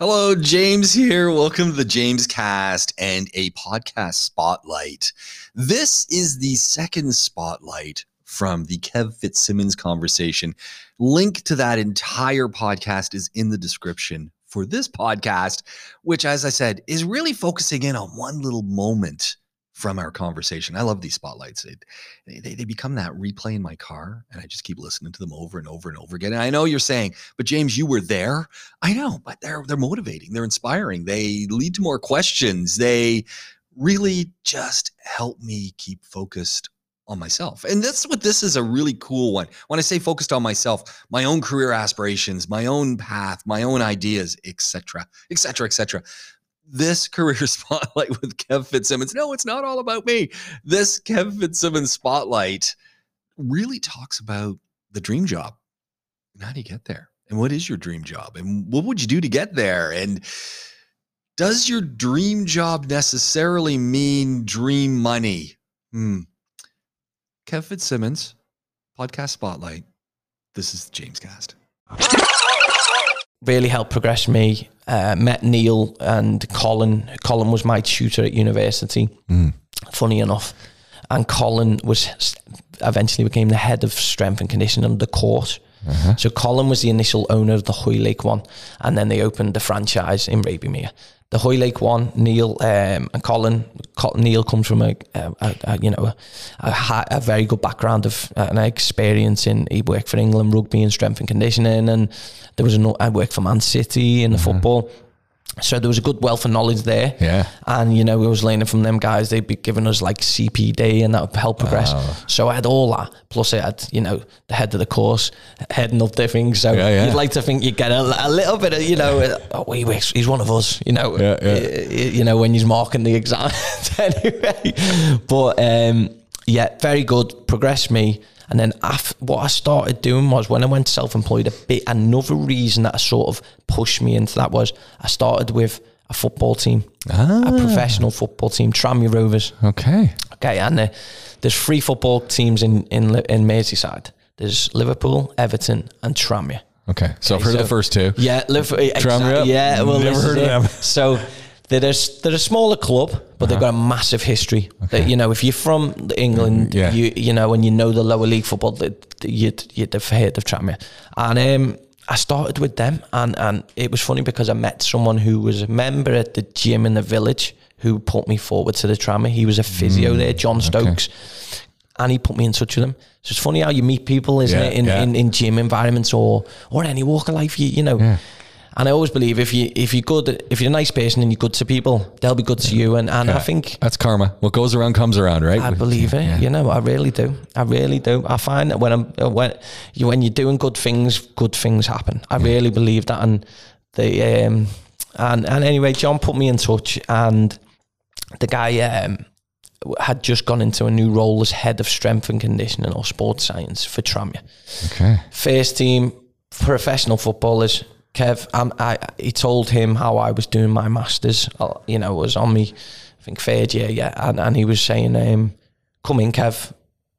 Hello, James here. Welcome to the James Cast and a podcast spotlight. This is the second spotlight from the Kev Fitzsimmons conversation. Link to that entire podcast is in the description for this podcast, which, as I said, is really focusing in on one little moment from our conversation. I love these spotlights. It, they, they become that replay in my car, and I just keep listening to them over and over and over again. And I know you're saying, but James, you were there. I know, but they're they're motivating, they're inspiring, they lead to more questions. They really just help me keep focused on myself. And that's what this is a really cool one. When I say focused on myself, my own career aspirations, my own path, my own ideas, etc., etc., etc this career spotlight with Kev Fitzsimmons. No, it's not all about me. This Kev Fitzsimmons spotlight really talks about the dream job. How do you get there? And what is your dream job? And what would you do to get there? And does your dream job necessarily mean dream money? Hmm. Kev Fitzsimmons, podcast spotlight. This is the James Cast really helped progress me. Uh, met Neil and Colin. Colin was my tutor at university. Mm. Funny enough, and Colin was eventually became the head of strength and conditioning of the court. Uh-huh. So Colin was the initial owner of the Hoylake one, and then they opened the franchise in Raby Mere the Hoylake one, Neil um, and Colin. Neil comes from a, a, a you know a, a, very good background of uh, an experience in he worked for England rugby and strength and conditioning, and there was a I worked for Man City in the mm-hmm. football. So there was a good wealth of knowledge there. Yeah. And, you know, we was learning from them guys. They'd be giving us like CPD and that would help progress. Oh. So I had all that. Plus I had, you know, the head of the course heading up their things. So yeah, yeah. you'd like to think you get a, a, little bit of, you know, oh, he works, he's one of us, you know, yeah, yeah. you know, when he's marking the exam anyway. But, um, yeah, very good. Progressed me and then after, what I started doing was when I went self-employed, a bit another reason that I sort of pushed me into that was I started with a football team, ah. a professional football team, Tranmere Rovers. Okay. Okay, and uh, there's three football teams in in in Merseyside. There's Liverpool, Everton, and Tranmere. Okay, so okay, I've heard so, of the first two. Yeah, Liverpool. Tranmere. Yeah, well, never heard of them. So they're a, they're a smaller club, but uh-huh. they've got a massive history. Okay. That, you know, if you're from England, mm, yeah. you you know, and you know the lower league football, you'd you'd have heard of Tranmere. And um, I started with them, and and it was funny because I met someone who was a member at the gym in the village who put me forward to the Tranmere. He was a physio mm, there, John Stokes. Okay. And he put me in touch with them. So it's funny how you meet people, isn't yeah, it, in, yeah. in, in gym environments or or any walk of life. You you know, and I always believe if you if you're good, if you're a nice person and you're good to people, they'll be good to you. And and yeah, I think that's karma. What goes around comes around, right? I believe it. Yeah. You know, I really do. I really do. I find that when I'm uh, when you when you're doing good things, good things happen. I yeah. really believe that. And the um and and anyway, John put me in touch, and the guy um had just gone into a new role as head of strength and conditioning or sports science for Tranmere. Okay. First team professional footballers Kev, um, I, he told him how I was doing my masters. Uh, you know, was on me, I think third year, yeah, and, and he was saying, um, "Come in, Kev,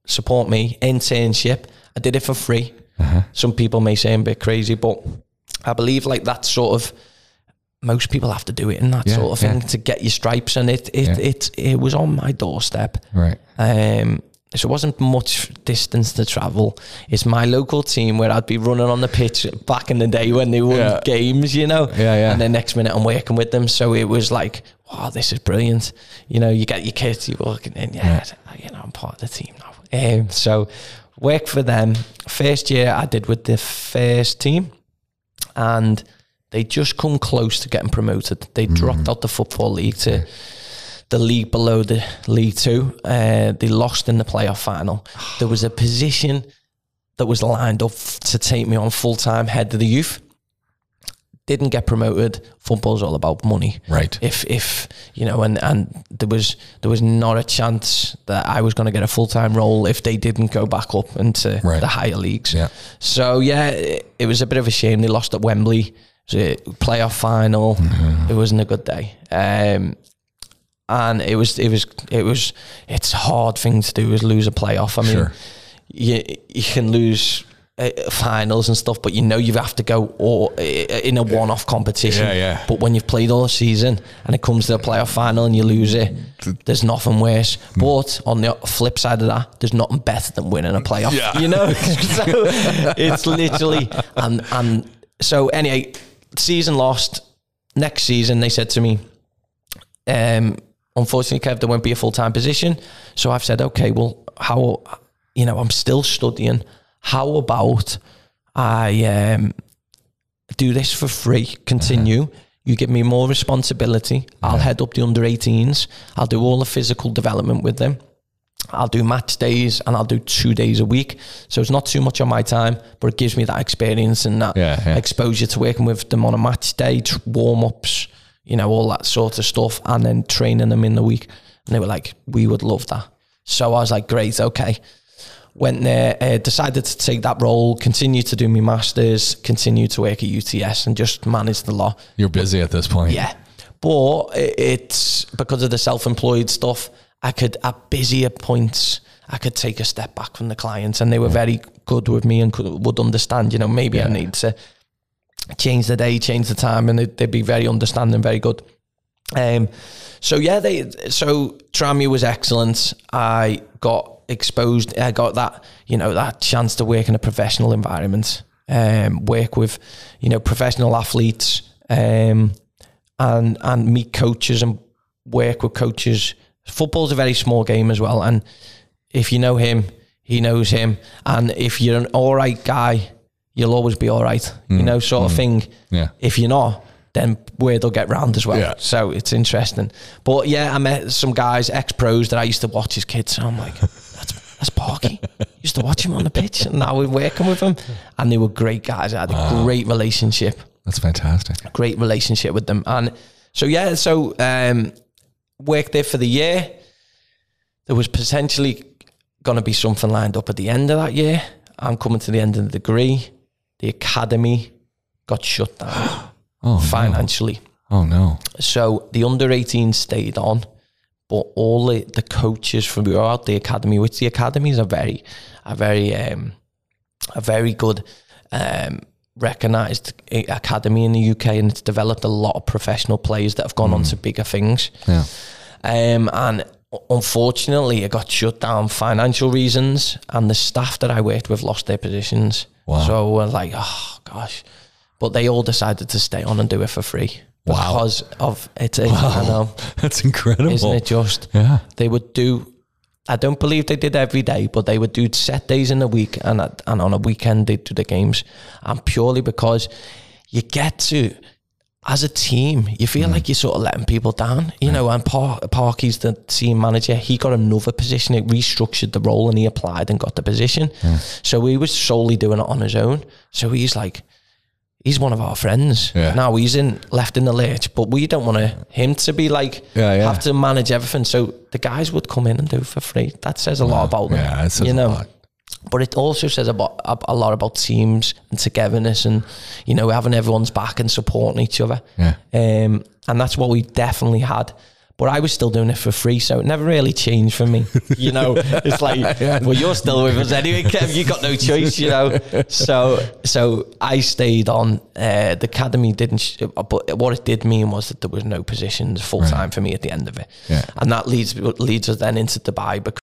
support me internship." I did it for free. Uh-huh. Some people may say I'm a bit crazy, but I believe like that sort of most people have to do it in that yeah, sort of thing yeah. to get your stripes, and it it, yeah. it it was on my doorstep. Right. Um, so it wasn't much distance to travel. It's my local team where I'd be running on the pitch back in the day when they won yeah. games, you know. Yeah, yeah. And the next minute I'm working with them, so it was like, wow, this is brilliant. You know, you get your kids, you're working in, yeah, yeah. you know, I'm part of the team now. Um, so work for them. First year I did with the first team, and they just come close to getting promoted. They mm. dropped out the football league to the league below the League Two. Uh, they lost in the playoff final. There was a position that was lined up to take me on full time head of the youth. Didn't get promoted. Football's all about money, right? If if you know, and and there was there was not a chance that I was going to get a full time role if they didn't go back up into right. the higher leagues. Yeah. So yeah, it, it, was a bit of a shame. They lost at Wembley. It was a playoff final. Mm-hmm. It wasn't a good day. Um, and it was it was it was it's a hard thing to do is lose a playoff. I mean, sure. you you can lose uh, finals and stuff, but you know you have to go uh, in a one-off competition. Yeah, yeah. But when you've played all season and it comes to a playoff final and you lose it, there's nothing worse. Hmm. But on the flip side of that, there's nothing better than winning a playoff. Yeah. You know, so it's literally and and so anyway, season lost. Next season, they said to me, um, unfortunately, Kev, there won't be a full time position. So I've said, okay, well, how, you know, I'm still studying. How about I um, do this for free, continue? You give me more responsibility. I'll head up the under 18s. I'll do all the physical development with them. I'll do match days and I'll do two days a week. So it's not too much on my time, but it gives me that experience and that Yeah, yeah. exposure to working with them on a match day, warm ups, you know, all that sort of stuff, and then training them in the week. And they were like, we would love that. So I was like, great, okay. Went there, uh, decided to take that role, continue to do my masters, continue to work at UTS, and just manage the law. You're busy at this point. Yeah. But it's because of the self employed stuff, I could, at busier points, I could take a step back from the clients and they were very good with me and could, would understand, you know, maybe I need to change the day, change the time, and they'd, they'd be very understanding, very good. Um, so yeah, they so Trammy was excellent. I got exposed. I got that you know that chance to work in a professional environment, um, work with you know professional athletes, um, and and meet coaches and work with coaches. Football's a very small game as well, and if you know him, he knows him, and if you're an all right guy, you'll always be all right. You know, sort of thing. Yeah. If you're not, then word will get round as well. Yeah. So it's interesting. But yeah, I met some guys, ex pros that I used to watch as kids. And I'm like, that's that's Parky. used to watch him on the pitch, and now we're working with him, and they were great guys. I had a great relationship That's fantastic. great relationship with them. And so yeah, so um, worked there for the year. There was potentially going to be something lined up at the end of that year. I'm coming to the end of the degree. The academy got shut down Oh, financially. No. Oh, no. So the under 18 stayed on, but all the, the coaches from throughout the academy, which the academies are very, are very, um, a very good, um, recognized academy in the UK, and it's developed a lot of professional players that have gone on to bigger things. Yeah. Um, and unfortunately, it got shut down financial reasons, and the staff that I worked with lost their positions. Wow. So we're like, oh gosh, but they all decided to stay on and do it for free Wow. because of it. I know, That's incredible. isn't it just? Yeah. They would do. I don't believe they did every day, but they would do set days in the week, and and on a weekend they'd do the games, and purely because you get to. As a team, you feel mm. like you're sort of letting people down, you know. And Par- Parky's the team manager. He got another position. It restructured the role, and he applied and got the position. So he was solely doing it on his own. So he's like, he's one of our friends. Yeah. Now he's in left in the lurch, but we don't want to, him to be like Yeah, yeah. have to manage everything. So the guys would come in and do it for free. That says a lot about them. Yeah, it says you a know. lot. But it also says about a, a lot about teams and togetherness and you know having everyone's back and supporting each other. Yeah. Um, and that's what we definitely had. But I was still doing it for free, so it never really changed for me. You know, it's like, well, you're still with us anyway, Kev. You got no choice, you know. So, so I stayed on. Uh, the academy didn't, sh- but what it did mean was that there was no positions full time for me at the end of it, Yeah. and that leads leads us then into Dubai because